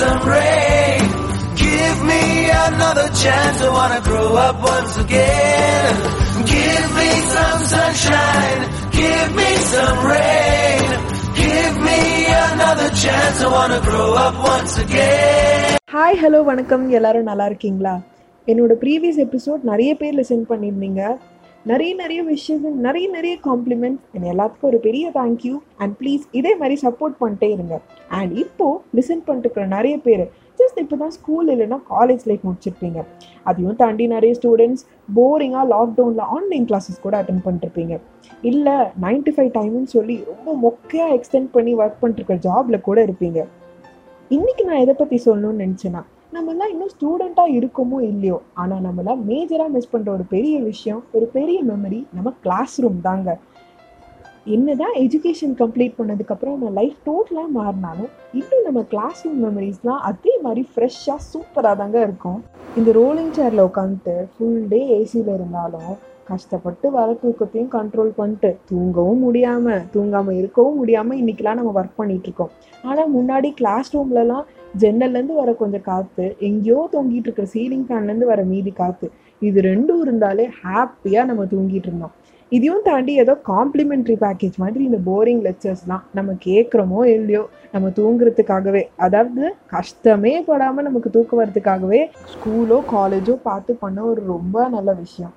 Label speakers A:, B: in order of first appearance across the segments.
A: some rain. Give me another chance. I wanna grow up once again. Give me some sunshine. Give me some rain. Give me another chance. I wanna grow up once again.
B: Hi hello வணக்கம் எல்லாரும் நல்லா இருக்கீங்களா என்னோட previous episode நிறைய பேர் listen பண்ணியிருந்தீங்க நிறைய நிறைய விஷயம் நிறைய நிறைய காம்ப்ளிமெண்ட்ஸ் என் எல்லாத்துக்கும் ஒரு பெரிய தேங்க்யூ அண்ட் ப்ளீஸ் இதே மாதிரி சப்போர்ட் பண்ணிட்டே இருங்க. அண்ட் இப்போது லிசன் பண்ணிட்டு இருக்கிற நிறைய பேர் ஜஸ்ட் இப்போ தான் ஸ்கூல் இல்லைன்னா காலேஜ் லைஃப் முடிச்சிருப்பீங்க. அதையும் தாண்டி நிறைய ஸ்டூடெண்ட்ஸ் போரிங்காக லாக்டவுனில் ஆன்லைன் கிளாஸஸ் கூட அட்டன் பண்ணிருப்பீங்க. இல்லை நைன்டி ஃபைவ் டைம்னு சொல்லி ரொம்ப மொக்கையாக எக்ஸ்டெண்ட் பண்ணி ஒர்க் பண்ணிருக்க ஜாபில் கூட இருப்பீங்க. இன்னைக்கு நான் எதை பற்றி சொல்லணும்னு நினச்சேன்னா நம்மலாம் இன்னும் ஸ்டூடெண்ட்டாக இருக்கோமோ இல்லையோ? ஆனால் நம்மளாம் மேஜராக மிஸ் பண்ணுற ஒரு பெரிய விஷயம் ஒரு பெரிய மெமரி நம்ம கிளாஸ் ரூம் தாங்க. என்னதான் எஜுகேஷன் கம்ப்ளீட் பண்ணதுக்கப்புறம் நம்ம லைஃப் டோட்டலாக மாறினாலும் இன்னும் நம்ம கிளாஸ் ரூம் மெமரிஸ்லாம் அதே மாதிரி ஃப்ரெஷ்ஷாக சூப்பராக தாங்க இருக்கும். இந்த ரோலிங் சேரில் உட்காந்துட்டு ஃபுல் டே ஏசியில் இருந்தாலும் கஷ்டப்பட்டு வர தூக்கத்தையும் கண்ட்ரோல் பண்ணிட்டு தூங்கவும் முடியாமல் தூங்காமல் இருக்கவும் முடியாமல் இன்றைக்கெலாம் நம்ம ஒர்க் பண்ணிகிட்ருக்கோம் ஆனால் முன்னாடி கிளாஸ் ரூம்லலாம் ஜன்னல்லேருந்து வர கொஞ்சம் காற்று எங்கேயோ தொங்கிட்டு இருக்கிற சீலிங் ஃபேன்லேருந்து வர மீதி காற்று இது ரெண்டும் இருந்தாலே ஹாப்பியாக நம்ம தூங்கிட்டு இருந்தோம். இதையும் தாண்டி ஏதோ காம்ப்ளிமெண்ட்ரி பேக்கேஜ் மாதிரி இந்த போரிங் லெக்சர்ஸ்லாம் நம்ம கேட்குறோமோ இல்லையோ நம்ம தூங்குறதுக்காகவே அதாவது கஷ்டமே படாமல் நமக்கு தூக்கம் வரதுக்காகவே ஸ்கூலோ காலேஜோ பார்த்து பண்ண ஒரு ரொம்ப நல்ல விஷயம்.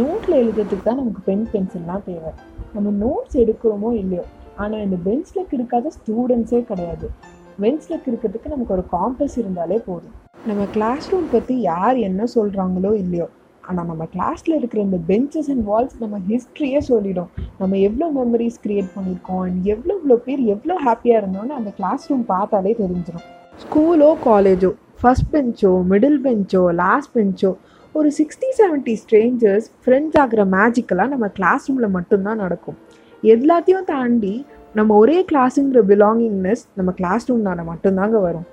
B: நோட்டில் எழுதுறதுக்கு தான் நமக்கு பென் பென்சில்லாம் தேவை. நம்ம நோட்ஸ் எடுக்கிறோமோ இல்லையோ ஆனால் இந்த பெஞ்சில் இருக்காத ஸ்டூடெண்ட்ஸே கிடையாது. வென்ஸ்லக் இருக்கிறதுக்கு நமக்கு ஒரு காம்பஸ் இருந்தாலே போதும். நம்ம கிளாஸ் ரூம் பற்றி யார் என்ன சொல்கிறாங்களோ இல்லையோ ஆனால் நம்ம கிளாஸில் இருக்கிற இந்த பெஞ்சஸ் அண்ட் வால்ஸ் நம்ம ஹிஸ்ட்ரியே சொல்லிடும். நம்ம எவ்வளோ மெமரிஸ் க்ரியேட் பண்ணியிருக்கோம் அண்ட் எவ்வளோ இவ்வளோ பேர் எவ்வளோ ஹாப்பியாக இருந்தோன்னு அந்த கிளாஸ் ரூம் பார்த்தாலே தெரிஞ்சிடும் ஸ்கூலோ காலேஜோ ஃபஸ்ட் பெஞ்சோ மிடில் பெஞ்சோ லாஸ்ட் பெஞ்சோ ஒரு சிக்ஸ்டி செவன்ட்டி ஸ்ட்ரேஞ்சர்ஸ் ஃப்ரெண்ட்ஸ் ஆகிற மேஜிக்கெல்லாம் நம்ம கிளாஸ் ரூமில் மட்டும்தான் நடக்கும். எல்லாத்தையும் தாண்டி நம்ம ஒரே கிளாஸுங்கிற பிலாங்கிங்னஸ் நம்ம கிளாஸ் ரூம்னால மட்டும்தாங்க வரும்.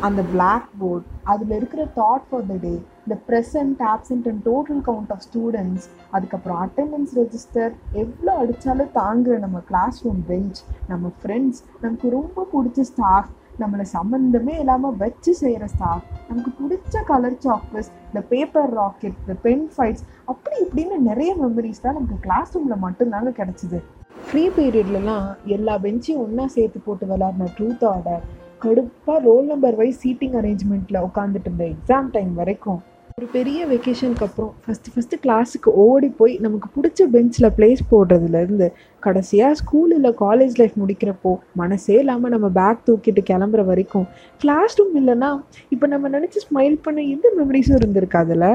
B: அந்த பிளாக் போர்ட் அதில் இருக்கிற தாட் ஃபார் த டே இந்த present absent and total count of students அதுக்கப்புறம் அட்டெண்டன்ஸ் ரெஜிஸ்டர் எவ்வளோ அடித்தாலும் தாங்குகிற நம்ம கிளாஸ் ரூம் பெஞ்ச் நம்ம ஃப்ரெண்ட்ஸ் நமக்கு ரொம்ப பிடிச்ச ஸ்டாஃப் நம்மளை சம்மந்தமே இல்லாமல் வச்சு செய்கிற ஸ்டாஃப் நமக்கு பிடிச்ச கலர் சாக்லேட்ஸ் இந்த பேப்பர் ராக்கெட் இந்த பென் ஃபைட்ஸ் அப்படி இப்படின்னு நிறைய மெமரிஸ் தான் நமக்கு கிளாஸ் ரூமில் மட்டும்தாங்க கிடச்சிது. ஃப்ரீ பீரியட்லலாம் எல்லா பெஞ்சையும் ஒன்றா சேர்த்து போட்டு விளாட்ன ட்ரூத் ஆர்டர் கடுப்பாக ரோல் நம்பர் வைஸ் சீட்டிங் அரேஞ்ச்மெண்ட்டில் உட்காந்துட்டு இருந்த எக்ஸாம் டைம் வரைக்கும் ஒரு பெரிய வெக்கேஷனுக்கு அப்புறம் ஃபஸ்ட்டு ஃபஸ்ட்டு கிளாஸுக்கு ஓடி போய் நமக்கு பிடிச்ச பெஞ்சில் ப்ளேஸ் போடுறதுலேருந்து கடைசியாக ஸ்கூல் இல்லை காலேஜ் லைஃப் முடிக்கிறப்போ மனசே இல்லாமல் நம்ம பேக் தூக்கிட்டு கிளம்புற வரைக்கும் கிளாஸ் ரூம் இல்லைன்னா இப்போ நம்ம நினச்சி ஸ்மைல் பண்ண எந்த மெமரிஸும் இருந்திருக்காதுல்ல?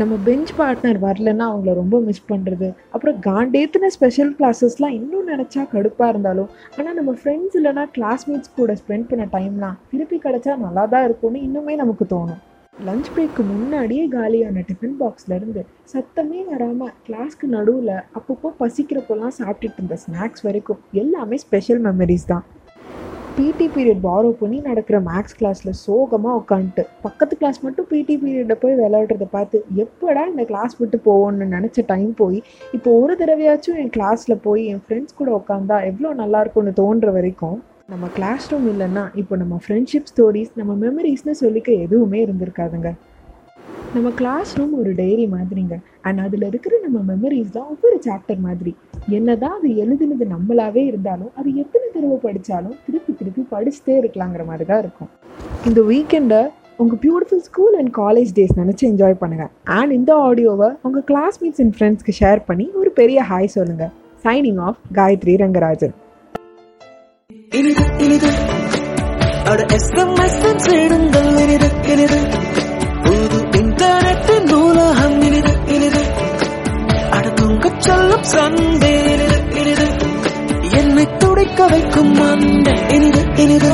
B: நம்ம பெஞ்ச் பார்ட்னர் வரலன்னா அவங்கள ரொம்ப மிஸ் பண்ணுறது அப்புறம் காண்டேத்தின ஸ்பெஷல் கிளாஸஸ்லாம் இன்னும் நினச்சா கடுப்பாக இருந்தாலும் ஆனால் நம்ம ஃப்ரெண்ட்ஸ் இல்லைனா கிளாஸ்மேட்ஸ் கூட ஸ்பெண்ட் பண்ண டைம்லாம் திருப்பி கிடச்சா நல்லா தான் இருக்கும்னு இன்னுமே நமக்கு தோணும். லஞ்ச் பிரேக்கு முன்னாடியே காலியான டிஃபன் பாக்ஸ்லேருந்து சத்தமே வராமல் கிளாஸ்க்கு நடுவில் அப்பப்போ பசிக்கிறப்போலாம் சாப்பிட்டுட்டு இருந்த ஸ்நாக்ஸ் வரைக்கும் எல்லாமே ஸ்பெஷல் மெமரிஸ் தான். பிடி பீரியட் பாரோ பண்ணி நடக்கிற மேக்ஸ் கிளாஸில் சோகமாக உட்காந்துட்டு பக்கத்து கிளாஸ் மட்டும் பிடி பீரியடை போய் விளையாடுறத பார்த்து எப்படா இந்த கிளாஸ் விட்டு போவோன்னு நினச்ச டைம் போய் இப்போ ஒரு தடவையாச்சும் என் கிளாஸில் போய் என் ஃப்ரெண்ட்ஸ் கூட உட்காந்தா எவ்வளோ நல்லா இருக்கும்னு தோன்ற வரைக்கும் நம்ம கிளாஸ் ரூம் இல்லைன்னா இப்போ நம்ம ஃப்ரெண்ட்ஷிப் ஸ்டோரிஸ் நம்ம மெமரிஸ்னு சொல்லிக்க எதுவுமே இருந்திருக்காதுங்க. நம்ம கிளாஸ் ரூம் ஒரு டைரி மாதிரிங்க. அண்ட் அதில் இருக்கிற நம்ம மெமரிஸ் தான் ஒவ்வொரு சாப்டர் மாதிரி. என்னதான் அது எழுதினது நம்மளாவே இருந்தாலும் அது எத்தனை தடவை படித்தாலும் திருப்பி திருப்பி படிச்சுட்டே இருக்கலாங்கிற மாதிரி தான் இருக்கும். இந்த வீக்கெண்டை உங்கள் beautiful school and college days நினச்சி என்ஜாய் பண்ணுங்கள் அண்ட் இந்த ஆடியோவை உங்கள் கிளாஸ்மேட்ஸ் அண்ட் ஃப்ரெண்ட்ஸ்க்கு ஷேர் பண்ணி ஒரு பெரிய ஹாய் சொல்லுங்கள் சைனிங் ஆஃப் காயத்ரி ரங்கராஜன்.
A: இனிது இனிது. அட எஸ்எம்எஸ் செய்டுங்கள் இனிது இனிது. தூங்கச் இனிது என்னை துடைக்க வைக்கும் அந்த இனிது இனிது.